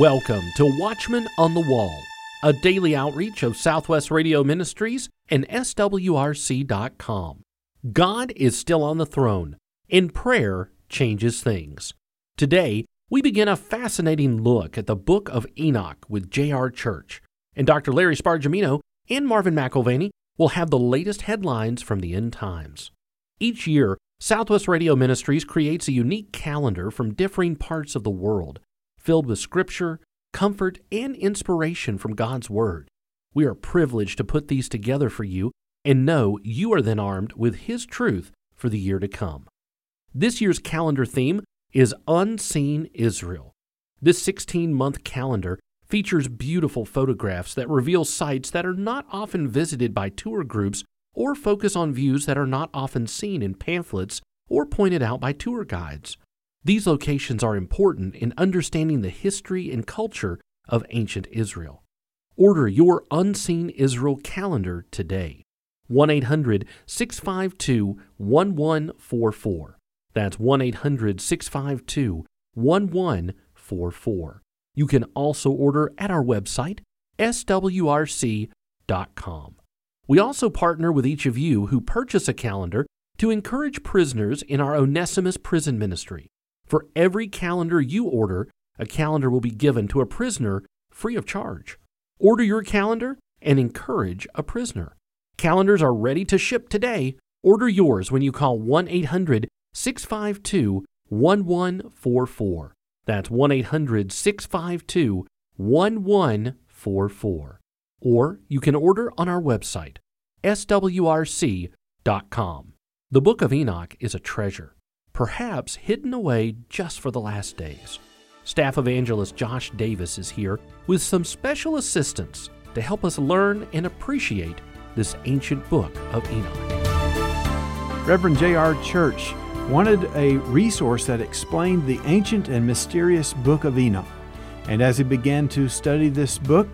Welcome to Watchman on the Wall, a daily outreach of Southwest Radio Ministries and SWRC.com. God is still on the throne, and prayer changes things. Today, we begin a fascinating look at the book of Enoch with J.R. Church, and Dr. Larry Spargimino and Marvin McIlvaney will have the latest headlines from the end times. Each year, Southwest Radio Ministries creates a unique calendar from differing parts of the world, filled with scripture, comfort, and inspiration from God's Word. We are privileged to put these together for you and know you are then armed with His truth for the year to come. This year's calendar theme is Unseen Israel. This 16 month calendar features beautiful photographs that reveal sites that are not often visited by tour groups or focus on views that are not often seen in pamphlets or pointed out by tour guides. These locations are important in understanding the history and culture of ancient Israel. Order your Unseen Israel calendar today. 1 800 652 1144. That's 1 800 652 1144. You can also order at our website, swrc.com. We also partner with each of you who purchase a calendar to encourage prisoners in our Onesimus prison ministry. For every calendar you order, a calendar will be given to a prisoner free of charge. Order your calendar and encourage a prisoner. Calendars are ready to ship today. Order yours when you call 1 800 652 1144. That's 1 800 652 1144 or you can order on our website, swrc.com. The Book of Enoch is a treasure, perhaps hidden away just for the last days. Staff evangelist Josh Davis is here with some special assistance to help us learn and appreciate this ancient book of Enoch. Reverend J.R. Church wanted a resource that explained the ancient and mysterious book of Enoch. And as he began to study this book,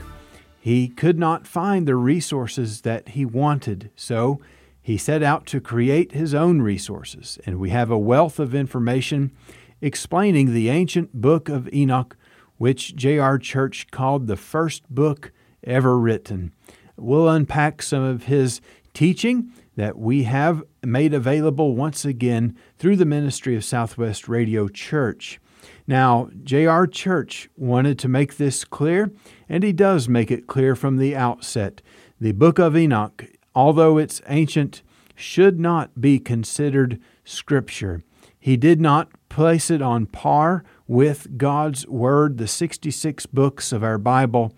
he could not find the resources that he wanted, so he set out to create his own resources. And we have a wealth of information explaining the ancient book of Enoch, which J.R. Church called the first book ever written. We'll unpack some of his teaching that we have made available once again through the ministry of Southwest Radio Church. Now, J.R. Church wanted to make this clear, and he does make it clear from the outset. The book of Enoch, although it's ancient, should not be considered scripture. He did not place it on par with God's Word, the 66 books of our Bible.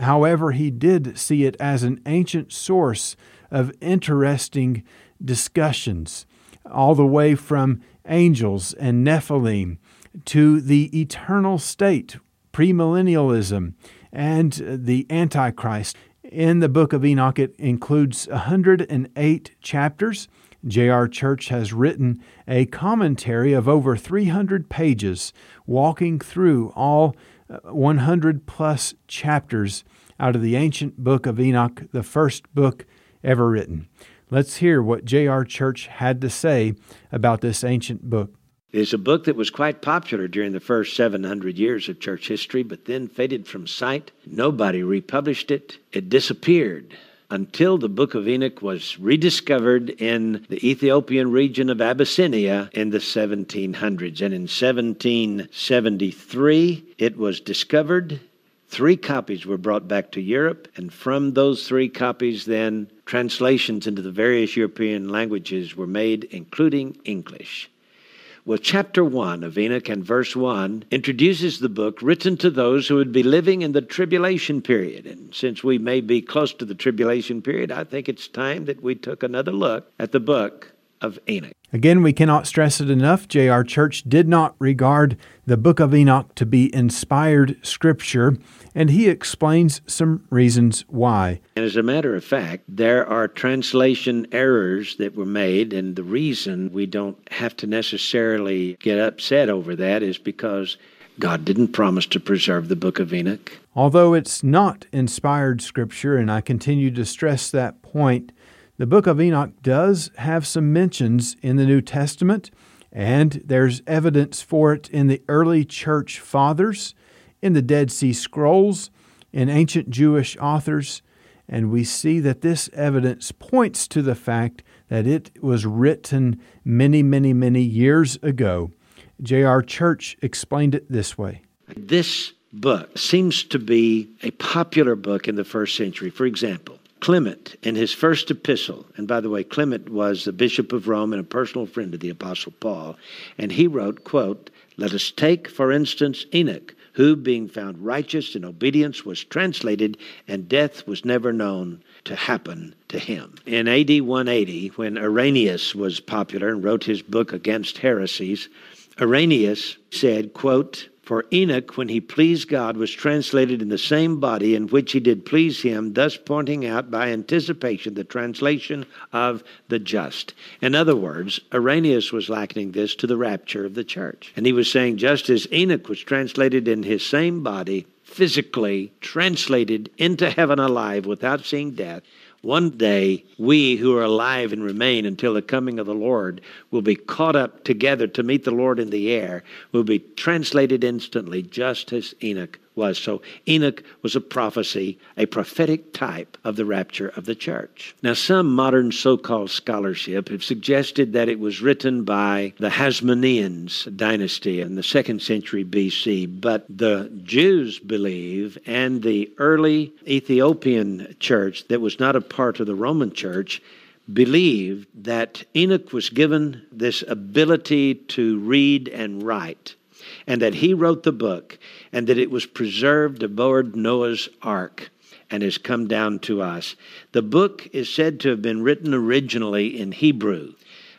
However, he did see it as an ancient source of interesting discussions, all the way from angels and Nephilim to the eternal state, premillennialism, and the Antichrist. In the book of Enoch, it includes 108 chapters. J.R. Church has written a commentary of over 300 pages, walking through all uh, 100 plus chapters out of the ancient book of Enoch, the first book ever written. Let's hear what J.R. Church had to say about this ancient book. It's a book that was quite popular during the first 700 years of church history, but then faded from sight. Nobody republished it. It disappeared until the book of Enoch was rediscovered in the Ethiopian region of Abyssinia in the 1700s. And in 1773, it was discovered. Three copies were brought back to Europe, and from those three copies, then translations into the various European languages were made, including English. Well, chapter 1 of Enoch and verse 1 introduces the book written to those who would be living in the tribulation period. And since we may be close to the tribulation period, I think it's time that we took another look at the book of Enoch. Again, we cannot stress it enough. J.R. Church did not regard the book of Enoch to be inspired scripture, and he explains some reasons why. And as a matter of fact, there are translation errors that were made, and the reason we don't have to necessarily get upset over that is because God didn't promise to preserve the book of Enoch. Although it's not inspired scripture, and I continue to stress that point, the book of Enoch does have some mentions in the New Testament, and there's evidence for it in the early church fathers. in the Dead Sea Scrolls, in ancient Jewish authors, and we see that this evidence points to the fact that it was written many, many, many years ago. J.R. Church explained it this way This book seems to be a popular book in the first century. For example, Clement, in his first epistle, and by the way, Clement was the bishop of Rome and a personal friend of the apostle Paul, and he wrote, quote, "Let us take for instance Enoch, who being found righteous in obedience was translated and death was never known to happen to him." In AD 180, when Irenaeus was popular and wrote his book against heresies, Irenaeus said, quote, for Enoch, when he pleased God, was translated in the same body in which he did please him, thus pointing out by anticipation the translation of the just. In other words, Irenaeus was likening this to the rapture of the church. And he was saying, just as Enoch was translated in his same body, physically translated into heaven alive without seeing death, one day, we who are alive and remain until the coming of the Lord will be caught up together to meet the Lord in the air, will be translated instantly, just as Enoch was. So Enoch was a prophecy, a prophetic type of the rapture of the church. Now, some modern so called scholarship have suggested that it was written by the Hasmoneans dynasty in the second century BC, but the Jews believe, and the early Ethiopian church that was not a part of the Roman church, believed that Enoch was given this ability to read and write and that he wrote the book, and that it was preserved aboard Noah's ark and has come down to us. The book is said to have been written originally in Hebrew,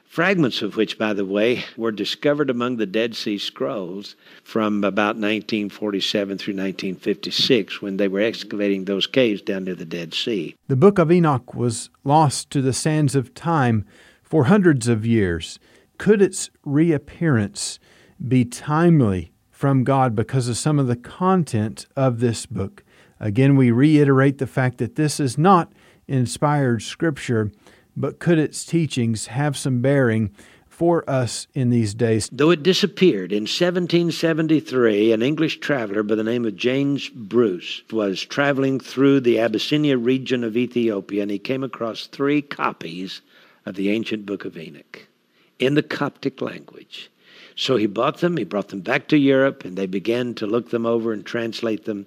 fragments of which, by the way, were discovered among the Dead Sea Scrolls from about 1947 through 1956 when they were excavating those caves down near the Dead Sea. The book of Enoch was lost to the sands of time for hundreds of years. Could its reappearance be timely from God because of some of the content of this book. Again, we reiterate the fact that this is not inspired scripture, but could its teachings have some bearing for us in these days? Though it disappeared in 1773, an English traveler by the name of James Bruce was traveling through the Abyssinia region of Ethiopia and he came across three copies of the ancient book of Enoch in the Coptic language. So he bought them, he brought them back to Europe, and they began to look them over and translate them.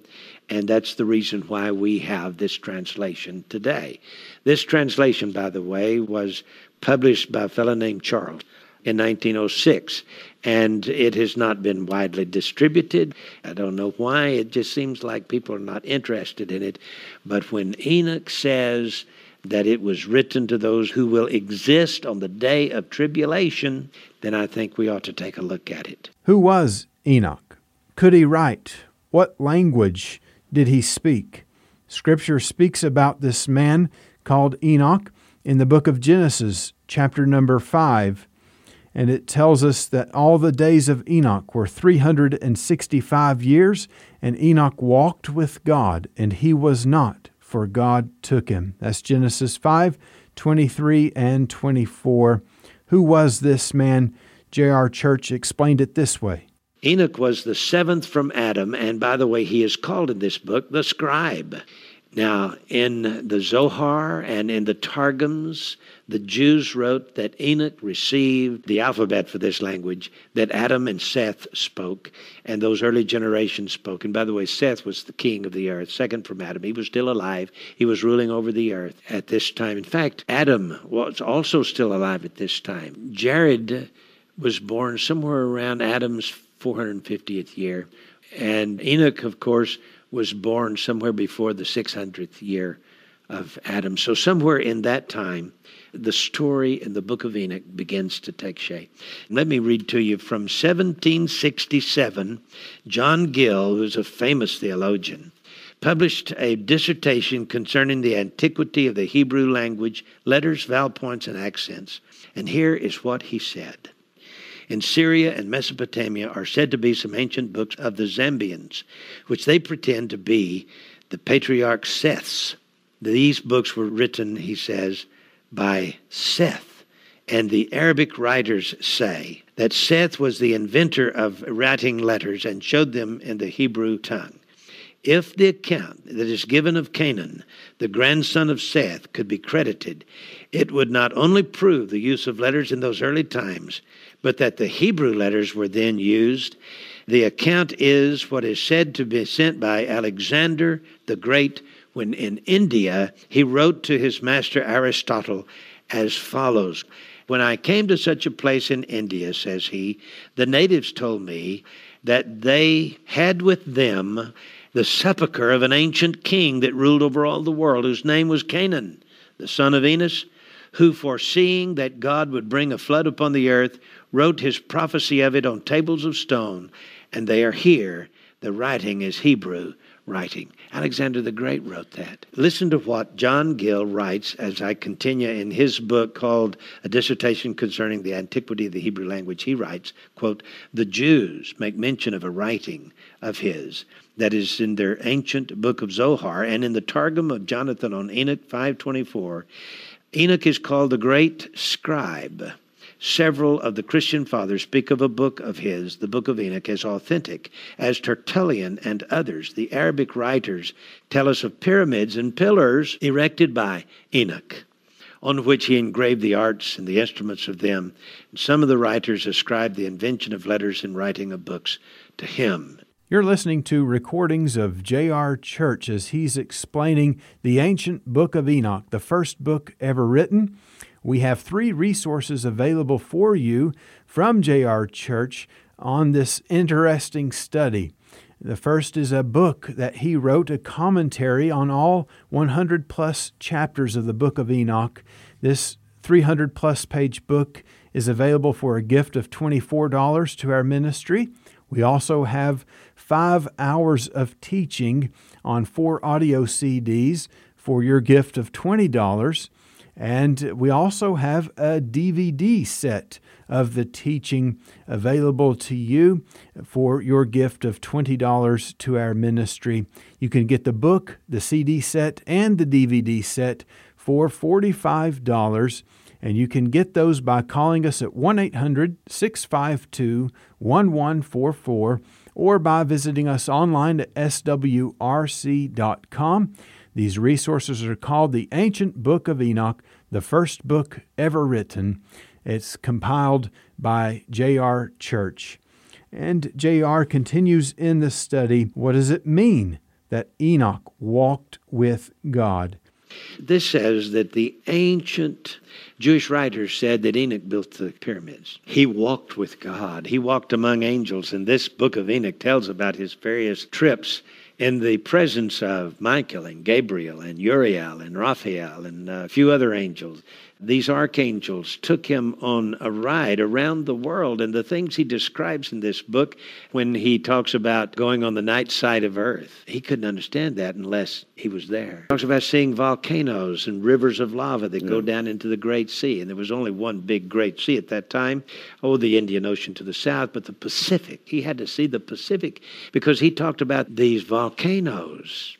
And that's the reason why we have this translation today. This translation, by the way, was published by a fellow named Charles in 1906, and it has not been widely distributed. I don't know why. It just seems like people are not interested in it. But when Enoch says, that it was written to those who will exist on the day of tribulation, then I think we ought to take a look at it. Who was Enoch? Could he write? What language did he speak? Scripture speaks about this man called Enoch in the book of Genesis, chapter number 5, and it tells us that all the days of Enoch were 365 years, and Enoch walked with God, and he was not for God took him. That's Genesis 5 23 and 24. Who was this man? J.R. Church explained it this way Enoch was the seventh from Adam, and by the way, he is called in this book the scribe. Now, in the Zohar and in the Targums, the Jews wrote that Enoch received the alphabet for this language that Adam and Seth spoke, and those early generations spoke. And by the way, Seth was the king of the earth, second from Adam. He was still alive, he was ruling over the earth at this time. In fact, Adam was also still alive at this time. Jared was born somewhere around Adam's 450th year. And Enoch, of course, was born somewhere before the 600th year of Adam. So, somewhere in that time, the story in the book of Enoch begins to take shape. Let me read to you from 1767. John Gill, who's a famous theologian, published a dissertation concerning the antiquity of the Hebrew language, letters, vowel points, and accents. And here is what he said in Syria and Mesopotamia are said to be some ancient books of the Zabians, which they pretend to be the patriarch Seth's. These books were written, he says, by Seth, And the Arabic writers say that Seth was the inventor of writing letters and showed them in the Hebrew tongue. If the account that is given of Cainan, the grandson of Seth, could be credited, it would not only prove the use of letters in those early times, but that the Hebrew letters were then used. The account is what is said to be sent by Alexander the Great when in India he wrote to his master Aristotle as follows when I came to such a place in India, says he, the natives told me that they had with them the sepulchre of an ancient king that ruled over all the world, whose name was Cainan, the son of Enos, who, foreseeing that God would bring a flood upon the earth, wrote his prophecy of it on tables of stone. And they are here. The writing is Hebrew writing. Alexander the Great wrote that. Listen to what John Gill writes as I continue in his book called A Dissertation Concerning the Antiquity of the Hebrew Language. He writes, quote, The Jews make mention of a writing of his that is in their ancient book of Zohar and in the Targum of Jonathan on Enoch 524. Enoch is called the great scribe Several of the Christian fathers speak of a book of his, the Book of Enoch, as authentic, as Tertullian and others, the Arabic writers, tell us of pyramids and pillars erected by Enoch, on which he engraved the arts and the instruments of them. And some of the writers ascribe the invention of letters and writing of books to him. You're listening to recordings of J.R. Church as he's explaining the ancient book of Enoch, the first book ever written we have three resources available for you from JR Church on this interesting study. The first is a book that he wrote, a commentary on all 100 plus chapters of the book of Enoch. This 300 plus page book is available for a gift of $24 to our ministry. We also have five hours of teaching on four audio CDs for your gift of $20. And we also have a DVD set of the teaching available to you for your gift of $20 to our ministry. You can get the book, the CD set, and the DVD set for $45. And you can get those by calling us at 1 800 652 1144 or by visiting us online at swrc.com. These resources are called the Ancient Book of Enoch, the first book ever written. It's compiled by J.R. Church. And J.R. continues in the study what does it mean that Enoch walked with God? This says that the ancient Jewish writers said that Enoch built the pyramids. He walked with God, he walked among angels, and this book of Enoch tells about his various trips in the presence of Michael and Gabriel and Uriel and Raphael and a few other angels these archangels took him on a ride around the world. And the things he describes in this book, when he talks about going on the night side of earth, he couldn't understand that unless he was there. He talks about seeing volcanoes and rivers of lava that yeah. go down into the Great Sea. And there was only one big Great Sea at that time. Oh, the Indian Ocean to the south, but the Pacific. He had to see the Pacific because he talked about these volcanoes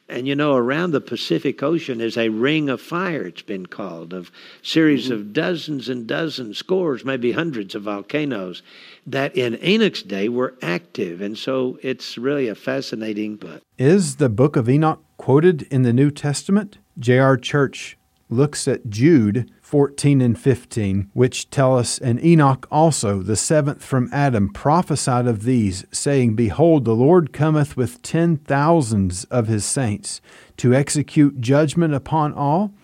and you know, around the Pacific Ocean is a ring of fire, it's been called, of series mm-hmm. of dozens and dozens, scores, maybe hundreds of volcanoes that in Enoch's day were active. And so it's really a fascinating book. Is the book of Enoch quoted in the New Testament? J.R. Church looks at Jude 14 and 15, which tell us, And Enoch also, the seventh from Adam, prophesied of these, saying, Behold, the Lord cometh with ten thousands of his saints, to execute judgment upon all,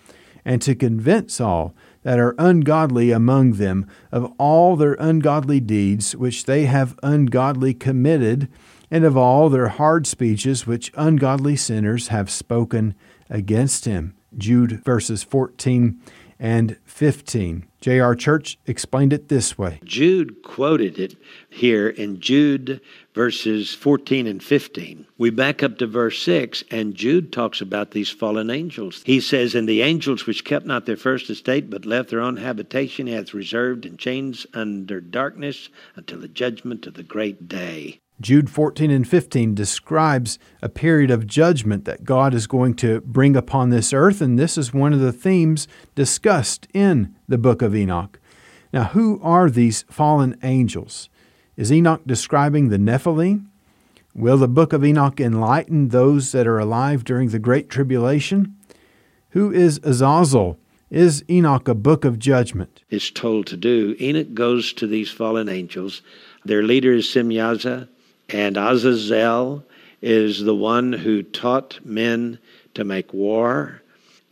and to convince all that are ungodly among them of all their ungodly deeds which they have ungodly committed, and of all their hard speeches which ungodly sinners have spoken against him. Jude verses 14 and 15. J.R. Church explained it this way Jude quoted it here in Jude verses 14 and 15. We back up to verse 6, and Jude talks about these fallen angels. He says, And the angels which kept not their first estate, but left their own habitation, hath reserved in chains under darkness until the judgment of the great day. Jude 14 and 15 describes a period of judgment that God is going to bring upon this earth, and this is one of the themes discussed in the book of Enoch. Now, who are these fallen angels? Is Enoch describing the Nephilim? Will the book of Enoch enlighten those that are alive during the Great Tribulation? Who is Azazel? Is Enoch a book of judgment? Is told to do. Enoch goes to these fallen angels. Their leader is Semyaza, and Azazel is the one who taught men to make war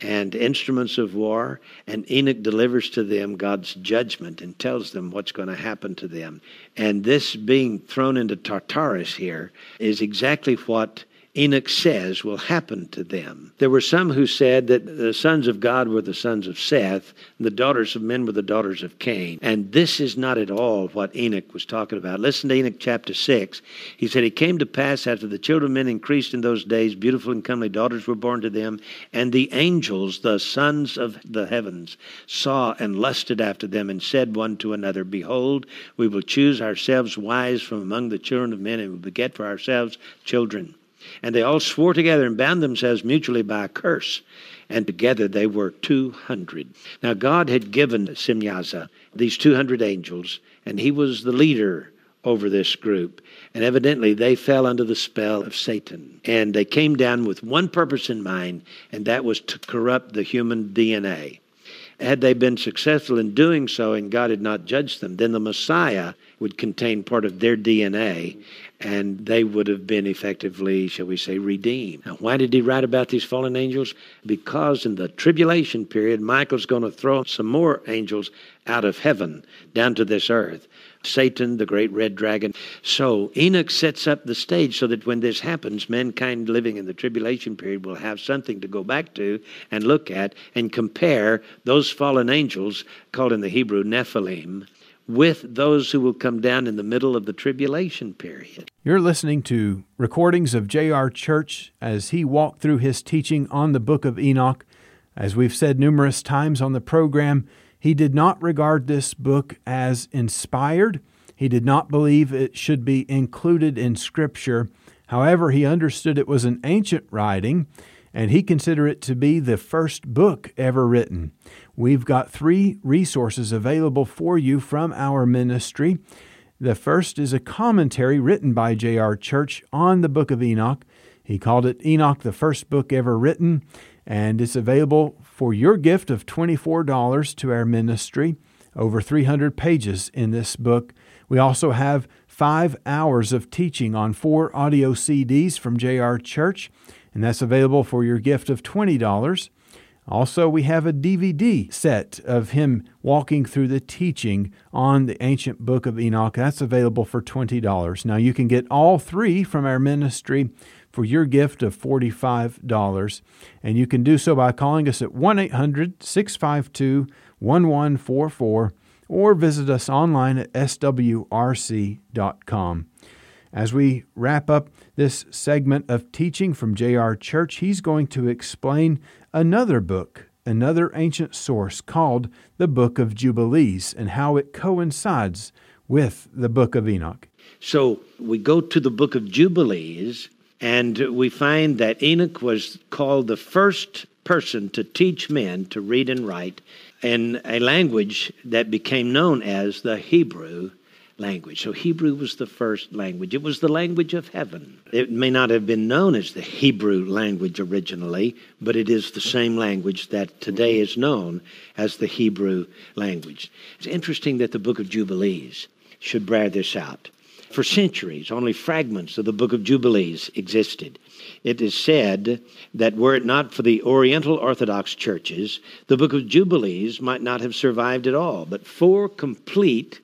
and instruments of war, and Enoch delivers to them God's judgment and tells them what's going to happen to them. And this being thrown into Tartarus here is exactly what Enoch says will happen to them. There were some who said that the sons of God were the sons of Seth, and the daughters of men were the daughters of Cain. And this is not at all what Enoch was talking about. Listen to Enoch chapter 6. He said, It came to pass after the children of men increased in those days, beautiful and comely daughters were born to them, and the angels, the sons of the heavens, saw and lusted after them, and said one to another, Behold, we will choose ourselves wives from among the children of men, and will beget for ourselves children. And they all swore together and bound themselves mutually by a curse. And together they were 200. Now, God had given Semyaza these 200 angels, and he was the leader over this group. And evidently, they fell under the spell of Satan. And they came down with one purpose in mind, and that was to corrupt the human DNA. Had they been successful in doing so and God had not judged them, then the Messiah would contain part of their DNA and they would have been effectively, shall we say, redeemed. Now, why did he write about these fallen angels? Because in the tribulation period, Michael's going to throw some more angels out of heaven down to this earth. Satan, the great red dragon. So Enoch sets up the stage so that when this happens, mankind living in the tribulation period will have something to go back to and look at and compare those fallen angels, called in the Hebrew Nephilim, with those who will come down in the middle of the tribulation period. You're listening to recordings of J.R. Church as he walked through his teaching on the book of Enoch. As we've said numerous times on the program, he did not regard this book as inspired. He did not believe it should be included in Scripture. However, he understood it was an ancient writing, and he considered it to be the first book ever written. We've got three resources available for you from our ministry. The first is a commentary written by J.R. Church on the book of Enoch. He called it Enoch, the first book ever written, and it's available for your gift of $24 to our ministry. Over 300 pages in this book. We also have five hours of teaching on four audio CDs from J.R. Church, and that's available for your gift of $20. Also, we have a DVD set of him walking through the teaching on the ancient book of Enoch. That's available for $20. Now, you can get all three from our ministry for your gift of $45. And you can do so by calling us at 1 800 652 1144 or visit us online at swrc.com. As we wrap up this segment of teaching from J.R. Church, he's going to explain another book, another ancient source called the Book of Jubilees, and how it coincides with the Book of Enoch. So we go to the Book of Jubilees, and we find that Enoch was called the first person to teach men to read and write in a language that became known as the Hebrew language. So Hebrew was the first language. It was the language of heaven. It may not have been known as the Hebrew language originally, but it is the same language that today is known as the Hebrew language. It's interesting that the book of Jubilees should bear this out. For centuries, only fragments of the book of Jubilees existed. It is said that were it not for the Oriental Orthodox churches, the book of Jubilees might not have survived at all. But four complete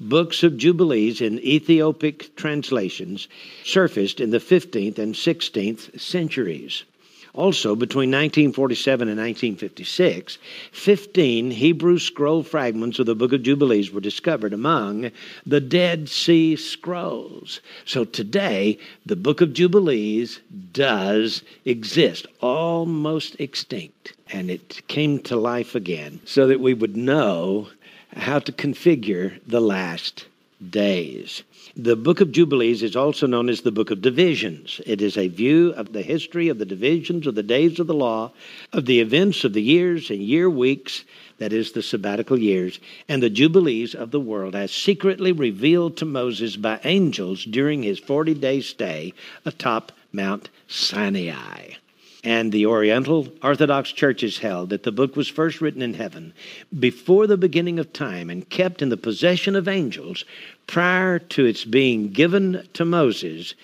books of Jubilees in Ethiopic translations surfaced in the 15th and 16th centuries. Also, between 1947 and 1956, 15 Hebrew scroll fragments of the Book of Jubilees were discovered among the Dead Sea Scrolls. So today, the Book of Jubilees does exist, almost extinct. And it came to life again so that we would know how to configure the last days. The book of Jubilees is also known as the book of divisions. It is a view of the history of the divisions of the days of the law, of the events of the years and year weeks, that is, the sabbatical years, and the jubilees of the world as secretly revealed to Moses by angels during his 40 day stay atop Mount Sinai and the Oriental Orthodox churches held that the book was first written in heaven before the beginning of time and kept in the possession of angels prior to its being given to Moses,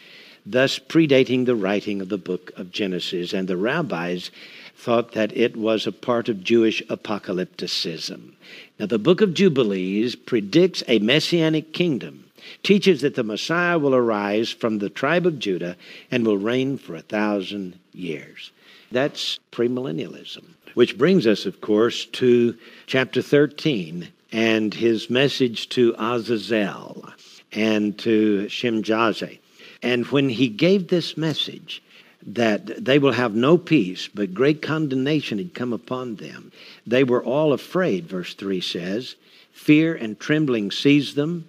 thus predating the writing of the book of Genesis. And the rabbis thought that it was a part of Jewish apocalypticism. Now, the book of Jubilees predicts a messianic kingdom teaches that the Messiah will arise from the tribe of Judah and will reign for a thousand years. That's premillennialism. Which brings us, of course, to chapter 13 and his message to Azazel and to Shemjazi. And when he gave this message, that they will have no peace, but great condemnation had come upon them. They were all afraid, verse 3 says. Fear and trembling seized them.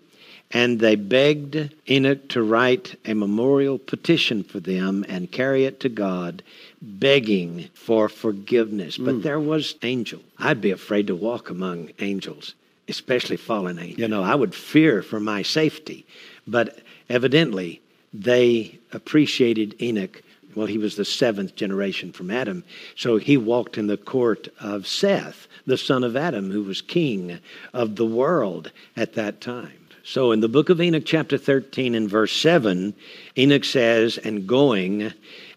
And they begged Enoch to write a memorial petition for them and carry it to God, begging for forgiveness. But mm. there was angel. I'd be afraid to walk among angels, especially fallen angels. You know, I would fear for my safety. But evidently, they appreciated Enoch. Well, he was the seventh generation from Adam. So he walked in the court of Seth, the son of Adam, who was king of the world at that time. So in the book of Enoch, chapter 13, and verse 7, Enoch says, And going,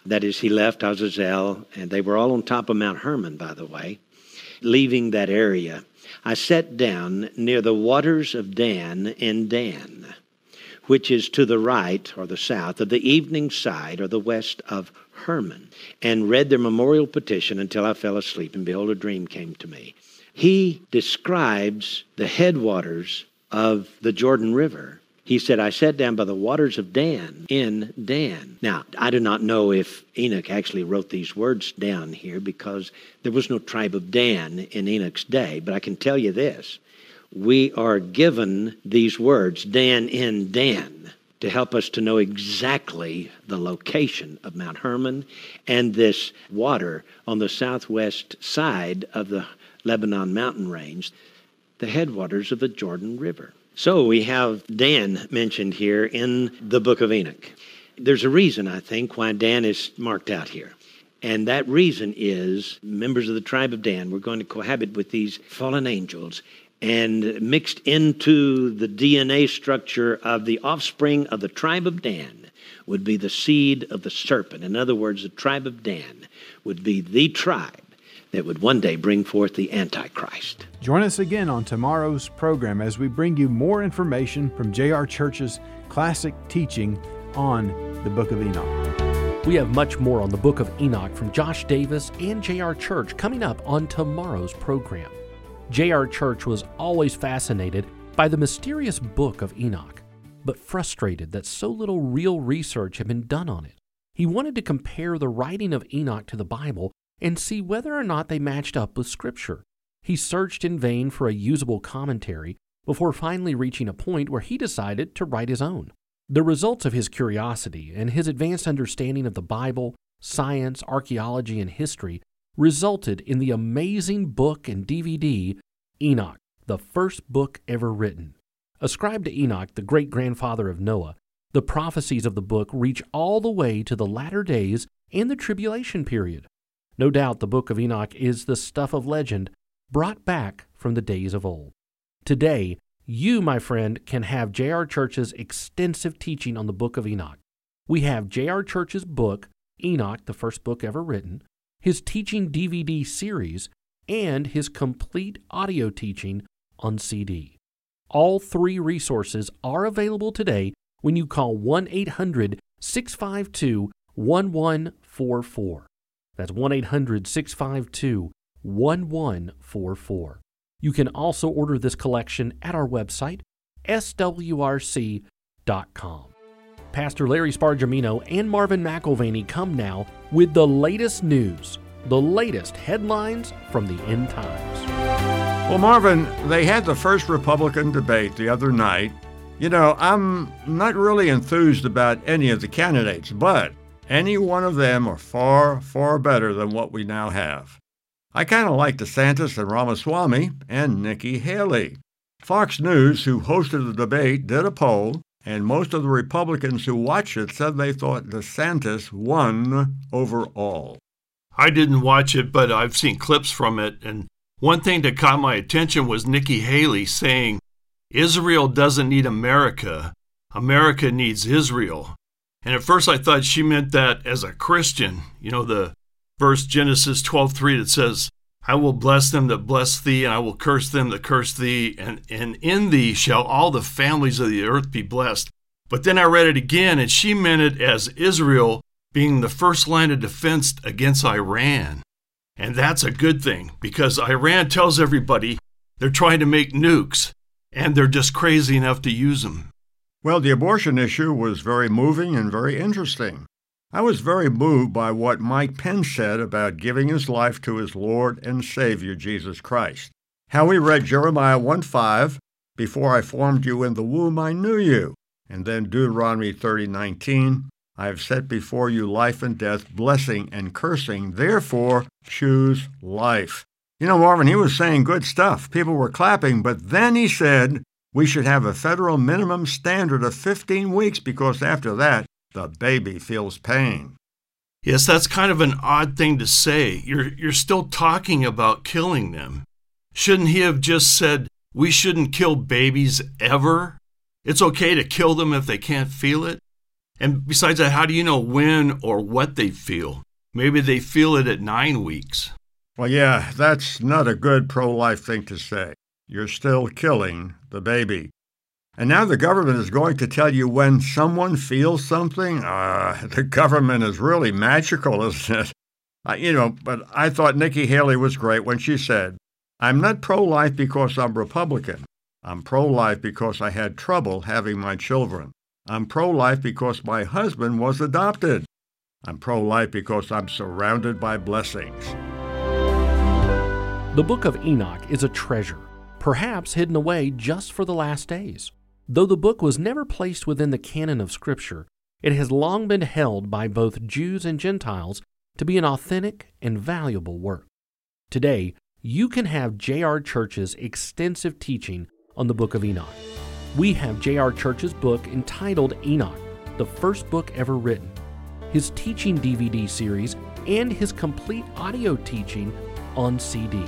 that is, he left Azazel, and they were all on top of Mount Hermon, by the way, leaving that area. I sat down near the waters of Dan in Dan, which is to the right or the south of the evening side or the west of Hermon, and read their memorial petition until I fell asleep, and behold, a dream came to me. He describes the headwaters of the Jordan River. He said, I sat down by the waters of Dan in Dan. Now, I do not know if Enoch actually wrote these words down here because there was no tribe of Dan in Enoch's day, but I can tell you this. We are given these words, Dan in Dan, to help us to know exactly the location of Mount Hermon and this water on the southwest side of the Lebanon mountain range the headwaters of the Jordan River. So we have Dan mentioned here in the book of Enoch. There's a reason, I think, why Dan is marked out here. And that reason is members of the tribe of Dan were going to cohabit with these fallen angels and mixed into the DNA structure of the offspring of the tribe of Dan would be the seed of the serpent. In other words, the tribe of Dan would be the tribe that would one day bring forth the Antichrist. Join us again on tomorrow's program as we bring you more information from J.R. Church's classic teaching on the book of Enoch. We have much more on the book of Enoch from Josh Davis and J.R. Church coming up on tomorrow's program. J.R. Church was always fascinated by the mysterious book of Enoch, but frustrated that so little real research had been done on it. He wanted to compare the writing of Enoch to the Bible and see whether or not they matched up with Scripture. He searched in vain for a usable commentary before finally reaching a point where he decided to write his own. The results of his curiosity and his advanced understanding of the Bible, science, archaeology, and history resulted in the amazing book and DVD, Enoch, the first book ever written. Ascribed to Enoch, the great grandfather of Noah, the prophecies of the book reach all the way to the latter days and the tribulation period. No doubt the book of Enoch is the stuff of legend brought back from the days of old. Today, you, my friend, can have J.R. Church's extensive teaching on the book of Enoch. We have J.R. Church's book, Enoch, the first book ever written, his teaching DVD series, and his complete audio teaching on CD. All three resources are available today when you call 1 800 652 1144. That's 1 800 652 1144. You can also order this collection at our website, swrc.com. Pastor Larry Spargimino and Marvin McIlvaney come now with the latest news, the latest headlines from the end times. Well, Marvin, they had the first Republican debate the other night, You know, I'm not really enthused about any of the candidates, but any one of them are far, far better than what we now have. I kind of like DeSantis and Ramaswamy and Nikki Haley. Fox News, who hosted the debate, did a poll, and most of the Republicans who watched it said they thought DeSantis won overall. I didn't watch it, but I've seen clips from it, and one thing that caught my attention was Nikki Haley saying, Israel doesn't need America, America needs Israel. And at first I thought she meant that as a Christian. You know, the verse Genesis 12:3 that says, I will bless them that bless thee, and I will curse them that curse thee, and, and in thee shall all the families of the earth be blessed. But then I read it again, and she meant it as Israel being the first line of defense against Iran. And that's a good thing because Iran tells everybody they're trying to make nukes and they're just crazy enough to use them. Well, the abortion issue was very moving and very interesting. I was very moved by what Mike Pence said about giving his life to his Lord and Savior Jesus Christ. How he read Jeremiah 1 5, Before I formed you in the womb, I knew you. And then Deuteronomy 30 19, I have set before you life and death, blessing and cursing. Therefore, choose life. You know, Marvin, he was saying good stuff. People were clapping, but then he said we should have a federal minimum standard of 15 weeks because after that, the baby feels pain. Yes, that's kind of an odd thing to say. You're, you're still talking about killing them. Shouldn't he have just said, we shouldn't kill babies ever? It's okay to kill them if they can't feel it? And besides that, how do you know when or what they feel? Maybe they feel it at nine weeks. Well, yeah, that's not a good pro life thing to say. You're still killing the baby. And now the government is going to tell you when someone feels something? Uh, the government is really magical, isn't it? You know, but I thought Nikki Haley was great when she said, I'm not pro life because I'm Republican. I'm pro life because I had trouble having my children. I'm pro life because my husband was adopted. I'm pro life because I'm surrounded by blessings. The book of Enoch is a treasure, perhaps hidden away just for the last days. Though the book was never placed within the canon of Scripture, it has long been held by both Jews and Gentiles to be an authentic and valuable work. Today, you can have J.R. Church's extensive teaching on the book of Enoch. We have J.R. Church's book entitled Enoch, the first book ever written, his teaching DVD series, and his complete audio teaching on CD.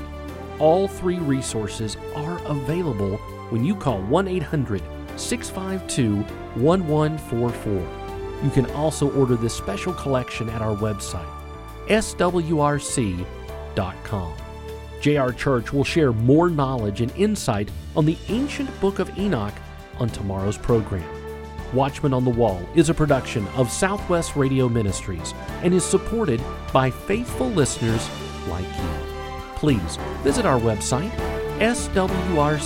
All three resources are available when you call 1 800 652 1144. You can also order this special collection at our website, swrc.com. J.R. Church will share more knowledge and insight on the ancient book of Enoch on tomorrow's program. Watchman on the Wall is a production of Southwest Radio Ministries and is supported by faithful listeners like you please visit our website, swrc.com.